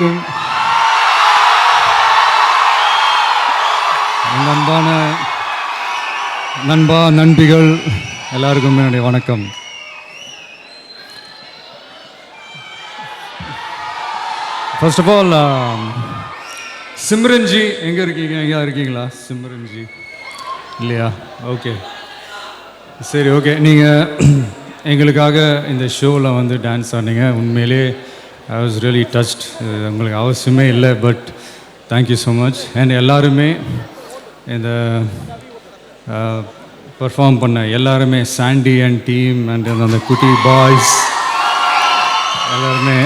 அனைவருக்கும் அன்பான நண்பா நண்பிகள் எல்லாருக்கும் என்னுடைய வணக்கம். ஃபர்ஸ்ட் ஆஃப் ஆல் சிம்ரன்ஜி எங்கே இருக்கீங்க? எங்கே இருக்கீங்களா? சிம்ரன்ஜி. இல்லையா? ஓகே சரி ஓகே நீங்கள் எங்களுக்காக இந்த ஷோவில் வந்து டான்ஸ் ஆனீங்க உண்மையிலே ஐ வாஸ் ரியலி டச்ட் உங்களுக்கு அவசியமே இல்லை but thank you so much and எல்லாருமே இந்த பெர்ஃபார்ம் பண்ண எல்லாருமே சாண்டி அண்ட் டீம் அண்ட் அந்த குட்டி பாய்ஸ் எல்லாருமே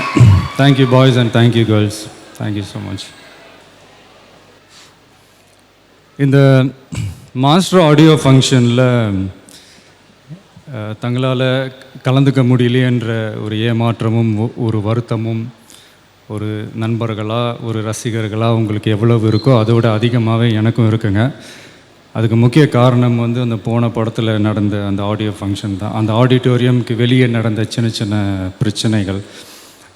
thank you boys and thank you girls thank you so much இந்த மாஸ்டர் ஆடியோ ஃபங்க்ஷனில் தங்களால் கலந்துக்க முடியலையென்ற ஒரு ஏமாற்றமும் ஒ- ஒரு வருத்தமும் ஒரு நண்பர்களாக ஒரு ரசிகர்களாக உங்களுக்கு எவ்வளவு இருக்கோ அதை விட அதிகமாகவே எனக்கும் இருக்குங்க. அதுக்கு முக்கிய காரணம் வந்து அந்த போன படத்தில் நடந்த அந்த ஆடியோ ஃபங்க்ஷன் தான். அந்த ஆடிட்டோரியம்க்கு வெளியே நடந்த சின்ன சின்ன பிரச்சனைகள்.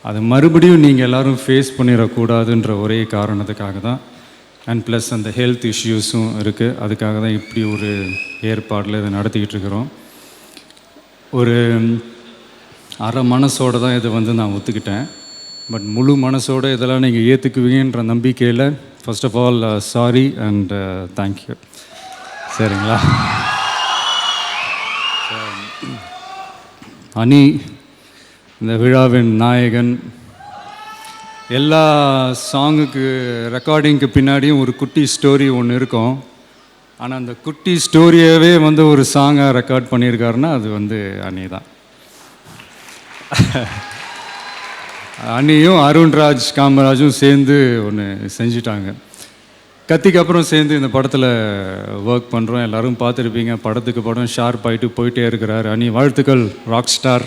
அது மறுபடியும் நீங்கள் எல்லாரும் ஃபேஸ் பண்ணிடக்கூடாதுன்ற ஒரே காரணத்துக்காக தான். அண்ட் ப்ளஸ் அந்த ஹெல்த் இஷ்யூஸும் இருக்குது அதுக்காக தான் இப்படி ஒரு ஏற்பாடில் இதை நடத்திக்கிட்டு இருக்கிறோம். ஒரு அரை மனசோட தான் இதை வந்து நான் ஒத்துக்கிட்டேன். பட் முழு மனசோட இதெல்லாம் நீங்கள் ஏற்றுக்குவீங்கன்ற நம்பிக்கையில் first of all sorry uh, and thank you uh, சரிங்களா? அனி இந்த விழாவின் நாயகன் எல்லா சாங்குக்கு ரெக்கார்டிங்க்கு பின்னாடியும் ஒரு குட்டி ஸ்டோரி ஒன்று இருக்கும். ஆனால் அந்த குட்டி ஸ்டோரியவே வந்து ஒரு சாங்காக ரெக்கார்ட் பண்ணியிருக்காருன்னா அது வந்து அணி தான். அணியும் அருண்ராஜ் காமராஜும் சேர்ந்து ஒன்று செஞ்சிட்டாங்க. கத்திக்கு அப்புறம் சேர்ந்து இந்த படத்தில் ஒர்க் பண்ணுறோம் எல்லாரும் பார்த்துருப்பீங்க. படத்துக்கு படம் ஷார்ப் ஆகிட்டு போயிட்டே இருக்கிறார். அணி வாழ்த்துக்கள் ராக் ஸ்டார்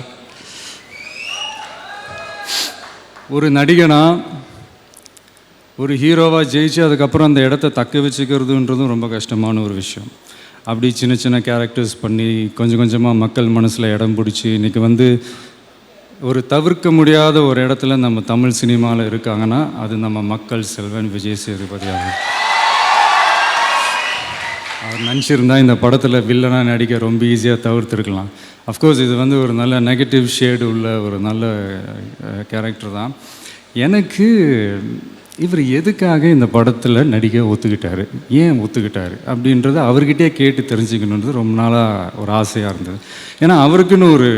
ஒரு நடிகனாக ஒரு ஹீரோவாக ஜெயிச்சு அதுக்கப்புறம் அந்த இடத்த தக்க வச்சுக்கிறதுன்றதும் ரொம்ப கஷ்டமான ஒரு விஷயம். அப்படி சின்ன சின்ன கேரக்டர்ஸ் பண்ணி கொஞ்சம் கொஞ்சமாக மக்கள் மனசில் இடம் பிடிச்சி இன்றைக்கி வந்து ஒரு தவிர்க்க முடியாத ஒரு இடத்துல நம்ம தமிழ் சினிமாவில் இருக்காங்கன்னா அது நம்ம மக்கள் செல்வன் விஜய் சேதுபதி ஆகும் அவர் நினச்சிருந்தா இந்த படத்தில் வில்லனாக நடிக்க ரொம்ப ஈஸியாக தவிர்த்துருக்கலாம். அஃப்கோர்ஸ் இது வந்து ஒரு நல்ல நெகட்டிவ் ஷேடு உள்ள ஒரு நல்ல கேரக்டர் தான். எனக்கு இவர் எதுக்காக இந்த படத்தில் நடிக்க ஒத்துக்கிட்டாரு? ஏன் ஒத்துக்கிட்டாரு? அப்படின்றத அவர்கிட்டே கேட்டு தெரிஞ்சுக்கணுன்றது ரொம்ப நாளாக ஒரு ஆசையாக இருந்தது. ஏன்னா அவருக்குன்னு ஒரு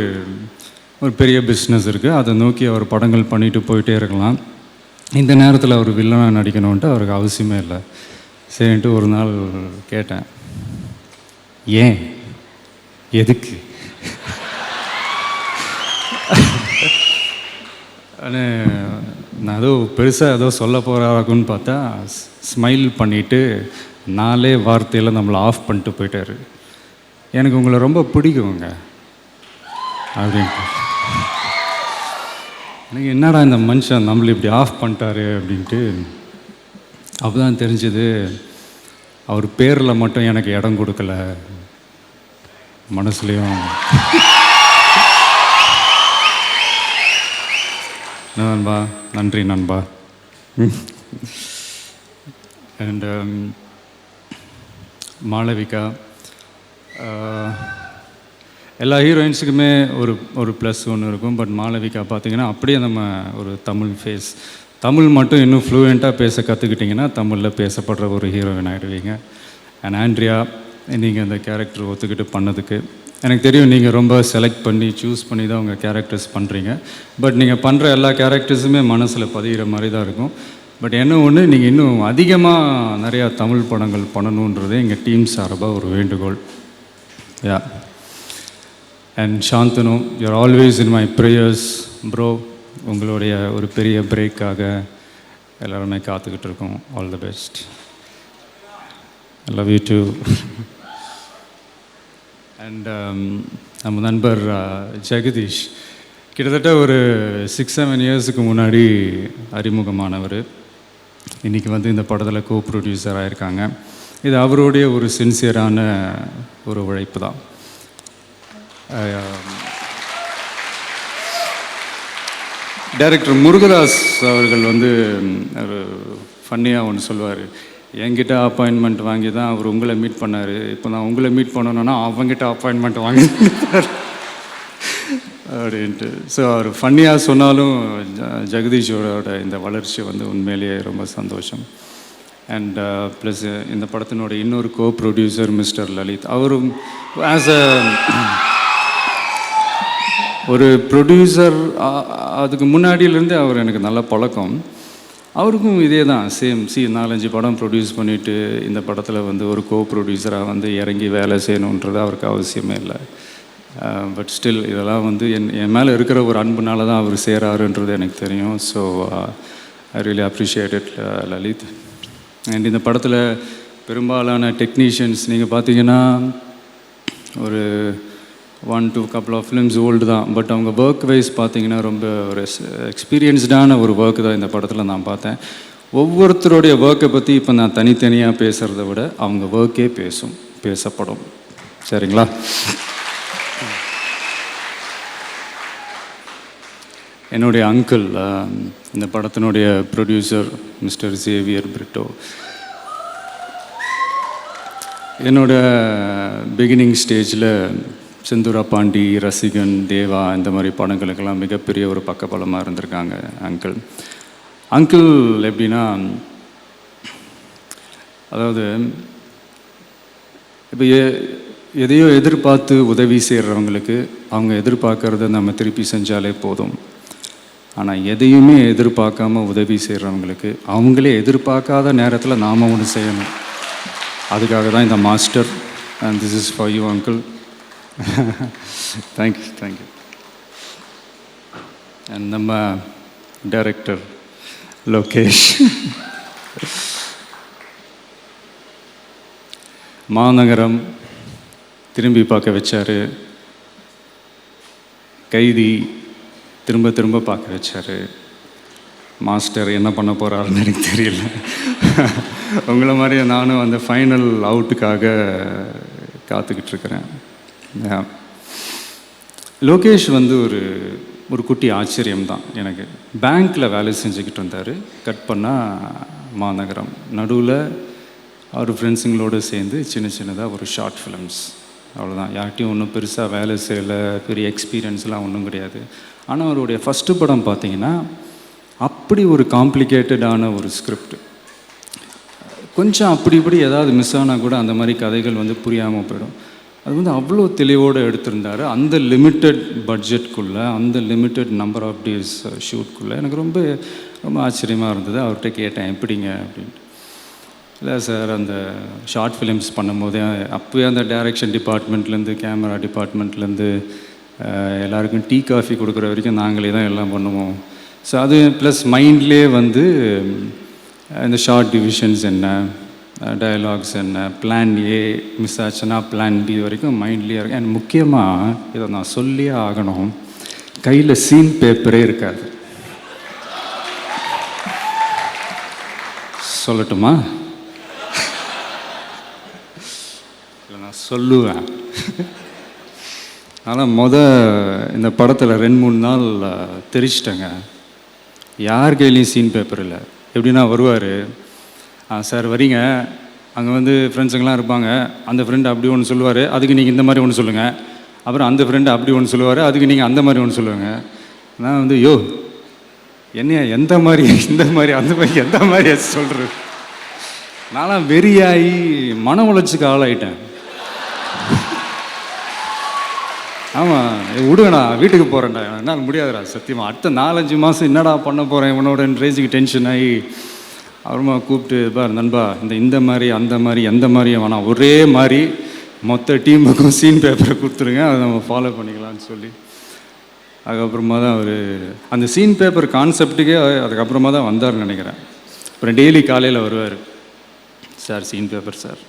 ஒரு பெரிய பிஸ்னஸ் இருக்குது அதை நோக்கி அவர் படங்கள் பண்ணிட்டு போயிட்டே இருக்கலாம். இந்த நேரத்தில் அவர் வில்லனாக நடிக்கணுன்ட்டு அவருக்கு அவசியமே இல்லை. சரின்ட்டு ஒரு நாள் கேட்டேன். ஏன்? எதுக்கு? ஆனால் நான் ஏதோ பெருசாக ஏதோ சொல்ல போகிறாருக்குன்னு பார்த்தா ஸ்மைல் பண்ணிவிட்டு நாலே வார்த்தையில் நம்மளை ஆஃப் பண்ணிட்டு போயிட்டார். எனக்கு உங்களை ரொம்ப பிடிக்குங்க. அப்படின்ட்டு. எனக்கு என்னடா இந்த மனுஷன் நம்மளை இப்படி ஆஃப் பண்ணிட்டாரு அப்படின்ட்டு அப்போ தான் தெரிஞ்சது அவர் பேரில் மட்டும் எனக்கு இடம் கொடுக்கல. மனசுலேயும் நண்பா நன்றி நண்பா. அண்ட் மாளவிகா ஆஹ், எல்லா ஹீரோயின்ஸுக்குமே ஒரு ஒரு ப்ளஸ் ஒன்று இருக்கும். பட் மாளவிகா பார்த்தீங்கன்னா அப்படியே நம்ம ஒரு தமிழ் ஃபேஸ் தமிழ் மட்டும் இன்னும் ஃப்ளூயண்ட்டாக பேச கற்றுக்கிட்டிங்கன்னா தமிழில் பேசப்படுற ஒரு ஹீரோயின் ஆகிடுவீங்க அண்ட் ஆண்ட்ரியா நீங்கள் அந்த கேரக்டர் ஒத்துக்கிட்டு பண்ணதுக்கு எனக்கு தெரியும் நீங்கள் ரொம்ப செலக்ட் பண்ணி சூஸ் பண்ணி தான் உங்கள் கேரக்டர்ஸ் பண்ணுறீங்க பட் நீங்கள் பண்ணுற எல்லா கேரக்டர்ஸுமே மனசில் பதிகிற மாதிரி தான் இருக்கும். பட் என்ன ஒன்று நீங்கள் இன்னும் அதிகமாக நிறையா தமிழ் படங்கள் பண்ணணுன்றதே எங்கள் டீம் சார்பாக ஒரு வேண்டுகோள். Yeah and Shanthanu you're always in my prayers bro உங்களுடைய ஒரு பெரிய பிரேக்காக எல்லாருமே காத்துக்கிட்டு இருக்கோம். All the best love you too and um, நம்ம நண்பர் ஜெகதீஷ் கிட்டத்தட்ட ஒரு சிக்ஸ் செவன் இயர்ஸுக்கு முன்னாடி அறிமுகமானவர். இன்றைக்கி வந்து இந்த படத்தில் கோ ப்ரொடியூசராக இருக்காங்க இது அவருடைய ஒரு சின்சியரான ஒரு உழைப்பு தான். டைரக்டர் முருகதாஸ் அவர்கள் வந்து ஒரு ஃபன்னியாக ஒன்று சொல்லுவார். என்கிட்ட அப்பாயின்மெண்ட் வாங்கி தான் அவர் உங்களை மீட் பண்ணார். இப்போ நான் உங்களை மீட் பண்ணணுன்னா அவங்ககிட்ட அப்பாயின்மெண்ட் வாங்கி அப்படின்ட்டு. ஸோ அவர் ஃபன்னியாக சொன்னாலும் ஜ- ஜெகதீஷோட இந்த வளர்ச்சி வந்து உண்மையிலேயே ரொம்ப சந்தோஷம். அண்ட் ப்ளஸ் uh, இந்த படத்தினோட இன்னொரு கோ ப்ரொடியூசர் மிஸ்டர் லலித். அவரும் ஆஸ் அ ஒரு ப்ரொடியூசர் அதுக்கு முன்னாடியிலேருந்து அவர் எனக்கு நல்ல பழக்கம். அவருக்கும் இதே தான் சேம் சி நாலஞ்சு படம் ப்ரொடியூஸ் பண்ணிவிட்டு இந்த படத்தில் வந்து ஒரு கோ ப்ரொடியூசராக வந்து இறங்கி வேலை செய்யணுன்றது அவருக்கு அவசியமே இல்லை. பட் ஸ்டில் இதெல்லாம் வந்து என் என் மேலே இருக்கிற ஒரு அன்புனால தான் அவர் சேராருன்றது எனக்கு தெரியும். So I really appreciated Lalith. And இந்த படத்தில் பெரும்பாலான டெக்னீஷியன்ஸ் நீங்கள் பார்த்தீங்கன்னா ஒரு one two couple of films old தான். பட் அவங்க ஒர்க் வைஸ் பார்த்தீங்கன்னா ரொம்ப ஒரு எக்ஸ்பீரியன்ஸ்டான ஒரு ஒர்க் தான் இந்த படத்தில் நான் பார்த்தேன். ஒவ்வொருத்தருடைய ஒர்க்கை பற்றி இப்போ நான் தனித்தனியாக பேசுகிறத விட அவங்க ஒர்க்கே பேசும் பேசப்படும். சரிங்களா? என்னுடைய அங்கிள் um, இந்த படத்தினுடைய ப்ரொடியூசர் மிஸ்டர் சேவியர் பிரிட்டோ என்னோட பிகினிங் ஸ்டேஜில் செந்தூரா பாண்டி ரசிகன் தேவா இந்த மாதிரி படங்களுக்கெல்லாம் மிகப்பெரிய ஒரு பக்கபலமாக இருந்திருக்காங்க அங்கிள் அங்கிள் எப்படின்னா அதாவது இப்போ எதையோ எதிர்பார்த்து உதவி செய்கிறவங்களுக்கு அவங்க எதிர்பார்க்கறத நம்ம திருப்பி செஞ்சாலே போதும். ஆனால் எதையுமே எதிர்பார்க்காம உதவி செய்கிறவங்களுக்கு அவங்களே எதிர்பார்க்காத நேரத்தில் நாம் ஒன்று செய்யணும். அதுக்காக தான் இந்த master and this is for you uncle thank you thank you and நம்ம டைரக்டர் லோகேஷ் மாநகரம் திரும்பி பார்க்க வச்சார். கைதி திரும்ப திரும்ப பார்க்க வச்சார். மாஸ்டர் என்ன பண்ண போகிறாருன்னு எனக்கு தெரியல. உங்களை மாதிரி நானும் அந்த ஃபைனல் அவுட்டுக்காக காத்துக்கிட்டு இருக்கிறேன். லோகேஷ் வந்து ஒரு ஒரு குட்டி ஆச்சரியம் தான் எனக்கு. பேங்க்கில் வேலை செஞ்சுக்கிட்டு இருந்தார் கட் பண்ணால் மாநகரம். நடுவில் அவர் ஃப்ரெண்ட்ஸுங்களோடு சேர்ந்து சின்ன சின்னதாக ஒரு ஷார்ட் ஃபிலிம்ஸ் அவ்வளோதான் யார்கிட்டையும் ஒன்றும் பெருசாக வேலை செய்யலை. பெரிய எக்ஸ்பீரியன்ஸ்லாம் ஒன்றும் கிடையாது. ஆனால் அவருடைய ஃபஸ்ட்டு படம் பார்த்தீங்கன்னா அப்படி ஒரு காம்ப்ளிகேட்டடான ஒரு ஸ்கிரிப்ட் கொஞ்சம் அப்படி இப்படி ஏதாவது மிஸ் ஆனால் கூட அந்த மாதிரி கதைகள் வந்து புரியாமல் போயிடும். அது வந்து அவ்வளோ தெளிவோடு எடுத்திருந்தாரு. அந்த லிமிட்டட் பட்ஜெட்குள்ளே அந்த லிமிட்டட் நம்பர் ஆஃப் டேஸ் ஷூட்குள்ளே எனக்கு ரொம்ப ரொம்ப ஆச்சரியமாக இருந்தது. அவர்கிட்ட கேட்டேன் எப்படிங்க? அப்படின்ட்டு. இல்லை சார் அந்த ஷார்ட் ஃபிலிம்ஸ் பண்ணும்போதே அப்போயே அந்த டைரக்ஷன் டிபார்ட்மெண்ட்லேருந்து கேமரா டிபார்ட்மெண்ட்லேருந்து எல்லாருக்கும் டீ காஃபி கொடுக்குற வரைக்கும் நாங்களே தான் எல்லாம் பண்ணுவோம். ஸோ அது ப்ளஸ் மைண்ட்லேயே வந்து இந்த ஷார்ட் டிவிஷன்ஸ் என்ன டயலாக்ஸ் என்ன பிளான் ஏ மிஸ் ஆச்சுன்னா பிளான் பி வரைக்கும் மைண்ட்லேயே இருக்கும் அண்ட் முக்கியமாக இதை நான் சொல்லியே ஆகணும். கையில் சீன் பேப்பரே இருக்காது. சொல்லட்டுமா? இல்லை நான் சொல்லுவேன். ஆனால் மொத இந்த படத்தில் ரெண்டு மூணு நாள் தெரிச்சிட்டேங்க. யார் கையிலையும் சீன் பேப்பர் இல்லை. எப்படின்னா வருவார். சார் வரீங்க. அங்கே வந்து ஃப்ரெண்ட்ஸுங்கெல்லாம் இருப்பாங்க அந்த ஃப்ரெண்டு அப்படி ஒன்று சொல்லுவார். அதுக்கு நீங்கள் இந்த மாதிரி ஒன்று சொல்லுங்கள் அப்புறம் அந்த ஃப்ரெண்டு அப்படி ஒன்று சொல்லுவார். அதுக்கு நீங்கள் அந்த மாதிரி ஒன்று சொல்லுவாங்க நான் வந்து யோ என்னையா எந்த மாதிரி இந்த மாதிரி அந்த மாதிரி எந்த மாதிரி சொல்கிறது நான்லாம் வெறியாகி மன உளைச்சிக்கு ஆளாயிட்டேன். ஆமாம் விடுங்கண்ணா வீட்டுக்கு போகிறேன்டா என்னால் முடியாதுடா சத்தியமாக அடுத்த நாலஞ்சு மாதம் என்னடா பண்ண போகிறேன் இவனோட ரேஞ்சுக்கு டென்ஷன் ஆகி அப்புறமா கூப்பிட்டு பார் நண்பா இந்த இந்த மாதிரி அந்த மாதிரி எந்த மாதிரியும் வேணாம். ஒரே மாதிரி மொத்த டீமுக்கும் சீன் பேப்பரை கொடுத்துருங்க. அதை நம்ம ஃபாலோ பண்ணிக்கலாம்னு சொல்லி. அதுக்கப்புறமா தான் அவர் அந்த சீன் பேப்பர் கான்செப்ட்டுக்கே அதுக்கப்புறமா தான் வந்தார்னு நினைக்கிறேன். அப்புறம் டெய்லி காலையில் வருவார். Sir scene paper sir.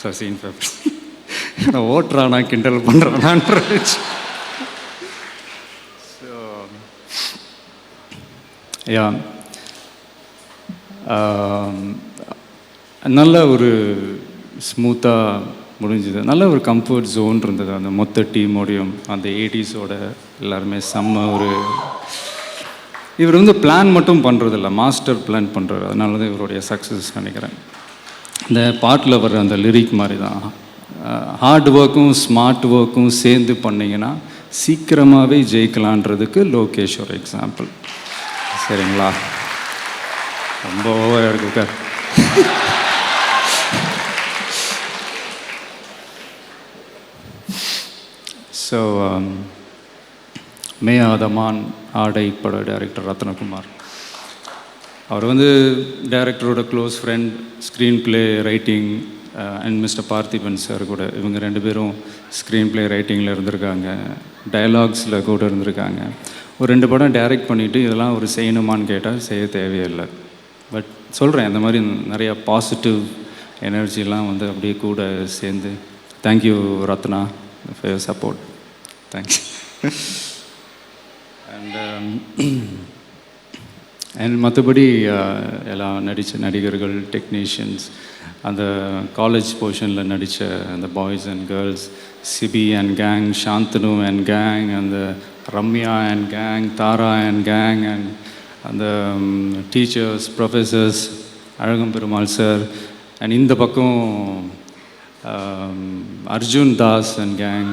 Sir scene paper நான் ஓட்டுறானா கிண்டல் பண்ணுறானான்ற ஸோ யா நல்ல ஒரு ஸ்மூத்தாக முடிஞ்சுது. நல்ல ஒரு கம்ஃபர்ட் ஜோன் இருந்தது. அந்த மொத்த டீமோடையும் அந்த ஏடிஸோட எல்லாருமே செம்ம ஒரு இவர் வந்து பிளான் மட்டும் பண்ணுறதில்ல மாஸ்டர் பிளான் பண்ணுறாரு அதனால தான் இவருடைய சக்ஸஸ் நினைக்கிறேன். இந்த பாட்டில் வர்ற அந்த லிரிக் மாதிரி தான் ஹார்ட் ஒர்க்கும் ஸ்மார்ட் ஒர்க்கும் சேர்ந்து பண்ணிங்கன்னா சீக்கிரமாகவே ஜெயிக்கலான்றதுக்கு லோகேஷ் ஒரு எக்ஸாம்பிள் சரிங்களா? ரொம்ப ஓவராக இருக்கு சார் ஸோ um, மே ஆதமான் ஆடை பட டைரக்டர் ரத்னகுமார். அவர் வந்து டைரக்டரோட close friend screen writing and mister Parthiban sir கூட. இவங்க ரெண்டு பேரும் ஸ்க்ரீன் ப்ளே ரைட்டிங்கில் இருந்திருக்காங்க. டயலாக்ஸில் கூட இருந்திருக்காங்க. ஒரு ரெண்டு படம் டைரக்ட் பண்ணிவிட்டு இதெல்லாம் ஒரு செய்யணுமான்னு கேட்டால் செய்ய தேவையில்லை. பட் சொல்கிறேன் இந்த மாதிரி நிறையா பாசிட்டிவ் எனர்ஜிலாம் வந்து அப்படியே கூட சேர்ந்து. Thank you Rathna for support thanks and and மற்றபடி எல்லா நடித்த நடிகர்கள் டெக்னீஷியன்ஸ் அந்த காலேஜ் போர்ஷனில் நடித்த அந்த boys and girls Sibi and gang Shanthanu and gang அந்த Ramya and gang Thara and gang and அந்த teachers professors Azhagamperumal sir and இந்த பக்கம் Arjun Das and gang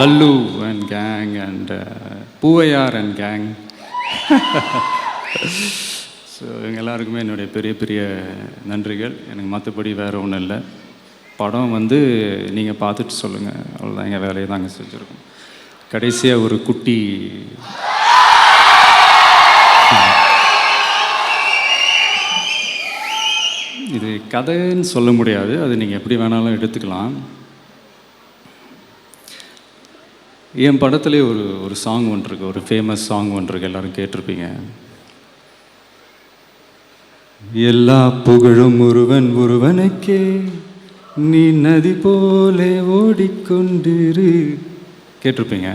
Lallu and gang and Poovaiyar and gang so இவங்க எல்லாருக்குமே என்னுடைய பெரிய பெரிய நன்றிகள். எனக்கு மற்றபடி வேறு ஒன்றும் இல்லை. படம் வந்து நீங்கள் பார்த்துட்டு சொல்லுங்கள் அவ்வளோதான் எங்கள் வேலையை தாங்க செஞ்சுருக்கோம். கடைசியாக ஒரு குட்டி இது கதைன்னு சொல்ல முடியாது. அது நீங்கள் எப்படி வேணாலும் எடுத்துக்கலாம். என் படத்துலேயே ஒரு ஒரு சாங் ஒன்று இருக்கு ஒரு ஃபேமஸ் சாங் ஒன்று இருக்கு எல்லாரும் கேட்டிருப்பீங்க. எல்லா புகழும் ஒருவன் ஒருவனுக்கே நீ நதி போலே ஓடிக்கொண்டிரு. கேட்டிருப்பீங்க.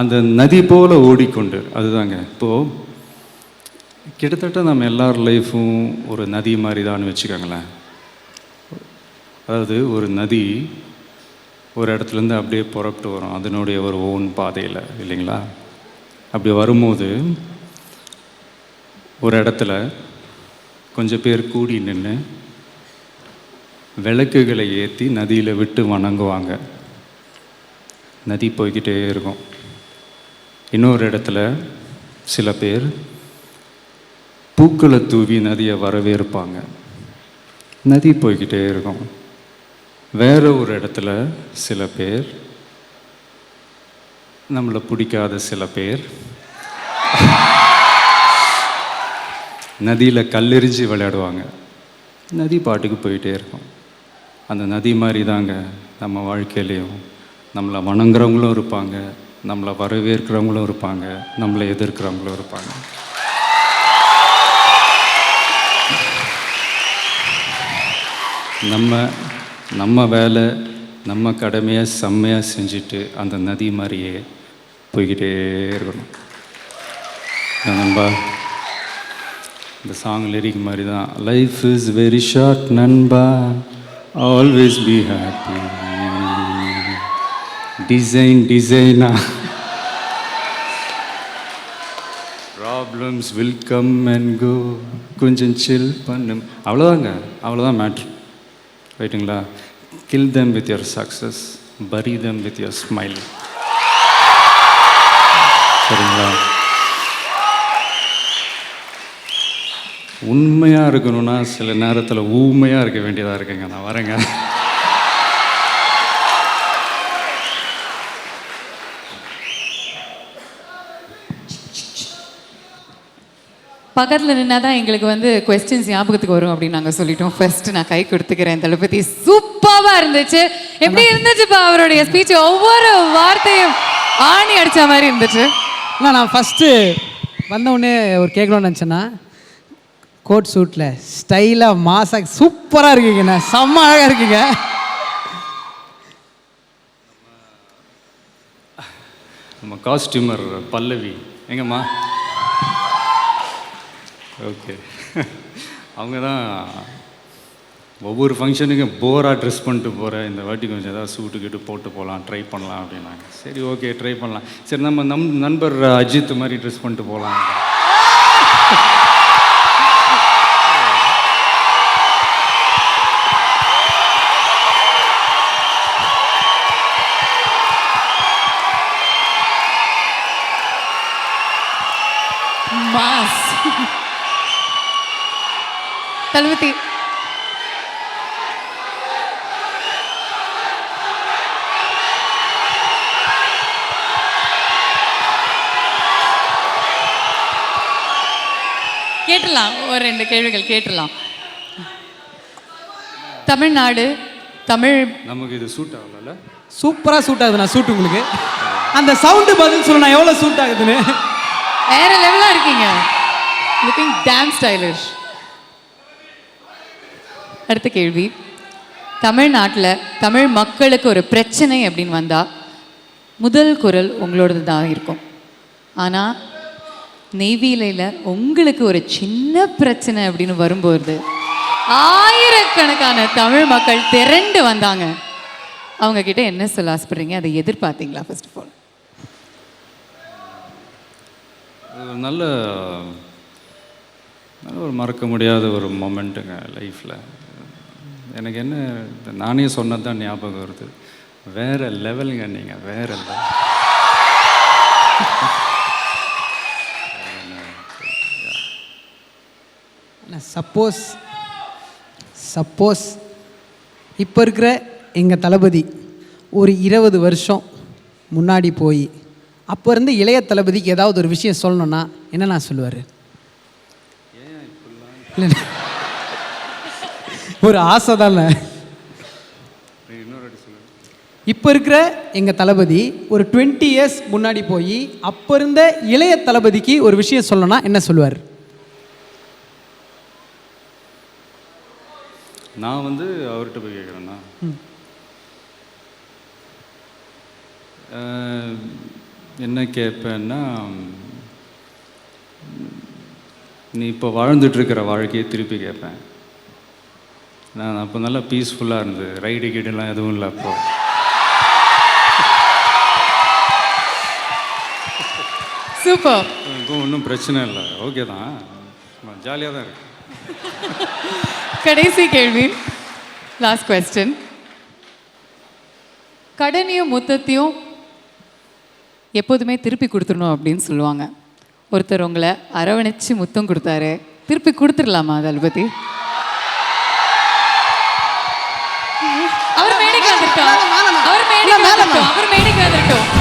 அந்த நதி போல ஓடிக்கொண்டு அதுதாங்க. இப்போது கிட்டத்தட்ட நம்ம எல்லார் லைஃப்பும் ஒரு நதி மாதிரி தான் வச்சுக்கோங்களேன். அதாவது ஒரு நதி ஒரு இடத்துலேருந்து அப்படியே புறப்பட்டு வரும். அதனுடைய ஒரு ஓன் பாதையில் இல்லைங்களா? அப்படி வரும்போது ஒரு இடத்துல கொஞ்சம் பேர் கூடி நின்று விளக்குகளை ஏற்றி நதியில் விட்டு வணங்குவாங்க. நதி போய்கிட்டே இருக்கும். இன்னொரு இடத்துல சில பேர் பூக்களை தூவி நதியை வரவேற்பாங்க. நதி போய்கிட்டே இருக்கும். வேற ஒரு இடத்துல சில பேர் நம்மளை பிடிக்காத சில பேர் நதியில் கல்லெறிஞ்சு விளையாடுவாங்க. நதி பாட்டுக்கு போயிட்டே இருக்கும். அந்த நதி மாதிரி தாங்க நம்ம வாழ்க்கையிலையும் நம்மளை வணங்குறவங்களும் இருப்பாங்க நம்மளை வரவேற்கிறவங்களும் இருப்பாங்க நம்மளை எதிர்க்கிறவங்களும் இருப்பாங்க. நம்ம நம்ம வேலை நம்ம கடமையாக செம்மையாக செஞ்சுட்டு அந்த நதி மாதிரியே போய்கிட்டே இருக்கணும். அதான் நண்பா? இந்த சாங் லிரிக் மாதிரி தான் லைஃப் இஸ் வெரி ஷார்ட் நண்பா. ஆல்வேஸ் பி ஹாப்பி டிசைன் டிசைனா problems will come and go கொஞ்சம் சில் பண்ணும். அவ்வளோதாங்க அவ்வளோதான் மேட்ரு ரைட்டுங்களா kill them with your success bury them with your smile சரிங்களா? உண்மையாக இருக்கணும்னா சில நேரத்தில் ஊமையாக இருக்க வேண்டியதாக இருக்குங்க. நான் வரேங்க. பக்கத்தில் நின்னா தான் எங்களுக்கு வந்து கொஸ்டின்ஸ் ஞாபகத்துக்கு வரும் அப்படின்னு நாங்கள் சொல்லிட்டோம். ஃபர்ஸ்ட் நான் கை கொடுத்துக்கிறேன். தளபதி சூப்பராக இருந்துச்சு. எப்படி இருந்துச்சுப்பா அவருடைய ஸ்பீச் ஒவ்வொரு வார்த்தையும் ஆணி அடிச்ச மாதிரி இருந்துச்சு. அண்ணா நான் ஃபஸ்ட்டு வந்தவுடனே ஒரு கேட்கணும்னு நினச்சேன்னா கோட் சூட்டில் ஸ்டைலாக மாசாக சூப்பராக இருக்கீங்கண்ணா செம்ம அழகாக இருக்கீங்க. நம்ம காஸ்டியூமர் பல்லவி. எங்கம்மா? ஓகே அவங்க தான் ஒவ்வொரு ஃபங்க்ஷனுக்கும் போராக ட்ரெஸ் பண்ணிட்டு போகிறேன் இந்த வாட்டி கொஞ்சம் ஏதாவது சூட்டு கிட்டு போட்டு போகலாம் ட்ரை பண்ணலாம் அப்படின்னாங்க. சரி ஓகே ட்ரை பண்ணலாம். சரி நம்ம நம் நண்பர் அஜித் மாதிரி ட்ரெஸ் பண்ணிட்டு போகலாம் Mas... தளபதி கேட்டலாம் ஒரு ரெண்டு கேள்விகள் கேட்டலாம் தமிழ்நாடு தமிழ் நமக்கு இது சூட் ஆகல சூப்பராக சூட் ஆகுதுண்ணா சூட் உங்களுக்கு. அந்த சவுண்டு பதில் சொல்லணும் எவ்வளோ சூட் ஆகுதுன்னு. வேற லெவலா இருக்கீங்க. லுக்கிங் டேம் ஸ்டைலிஷ் அடுத்த கேள்வி. தமிழ்நாட்டில் தமிழ் மக்களுக்கு ஒரு பிரச்சனை அப்படின்னு வந்தால் முதல் குரல் உங்களோடது தான் இருக்கும். ஆனால் நெய்வேலியில் உங்களுக்கு ஒரு சின்ன பிரச்சனை அப்படின்னு வரும்போது ஆயிரக்கணக்கான தமிழ் மக்கள் திரண்டு வந்தாங்க. அவங்க கிட்ட என்ன சொல்ல ஆசைப்படுறீங்க? அதை எதிர்பார்த்தீங்களா ஃபர்ஸ்ட் ஆஃப் ஆல் நல்ல நல்ல ஒரு மறக்க முடியாத ஒரு மொமெண்ட்டுங்க லைஃப்பில் எனக்கு என்ன நானே சொன்னது தான் ஞாபகம் வருது வேற லெவலுங்க நீங்கள் வேற level. சப்போஸ் சப்போஸ் இப்போ இருக்கிற எங்கள் தளபதி ஒரு இருபது வருஷம் முன்னாடி போய் அப்போ இருந்து இளைய தளபதிக்கு ஏதாவது ஒரு விஷயம் சொல்லணும்னா என்ன நான் சொல்லுவார் இல்லை ஒரு ஆசை தானே? இப்போ இருக்கிற எங்கள் தளபதி ஒரு டுவெண்ட்டி இயர்ஸ் முன்னாடி போய் அப்போ இருந்த இளைய தளபதிக்கு ஒரு விஷயம் சொல்லணும்னா என்ன சொல்லுவார்? நான் வந்து அவர்கிட்ட போய் கேட்குறேன்னா என்ன கேட்பேன்னா நீ இப்போ வாழ்ந்துட்டு இருக்கிற வாழ்க்கையை திருப்பி கேட்பேன். நான் அப்போ நல்லா பீஸ்ஃபுல்லாக இருந்தது. ரைடு கீடுலாம் எதுவும் இல்லை அப்போ. சூப்பர் இப்போ ஒன்றும் பிரச்சனை இல்லை. ஓகே தான். ஜாலியாக தான் இருக்கு. கடைசி கேள்வி. லாஸ்ட் கொஸ்டின் கடனையும் மொத்தத்தையும் எப்போதுமே திருப்பி கொடுத்துடணும் அப்படின்னு சொல்லுவாங்க. ஒருத்தர் உங்களை அரவணைச்சு முத்தம் கொடுத்தாரு. திருப்பி கொடுத்துடலாமா தளபதி வரட்டும் அவர் மேடைக்கு வந்துட்டோம்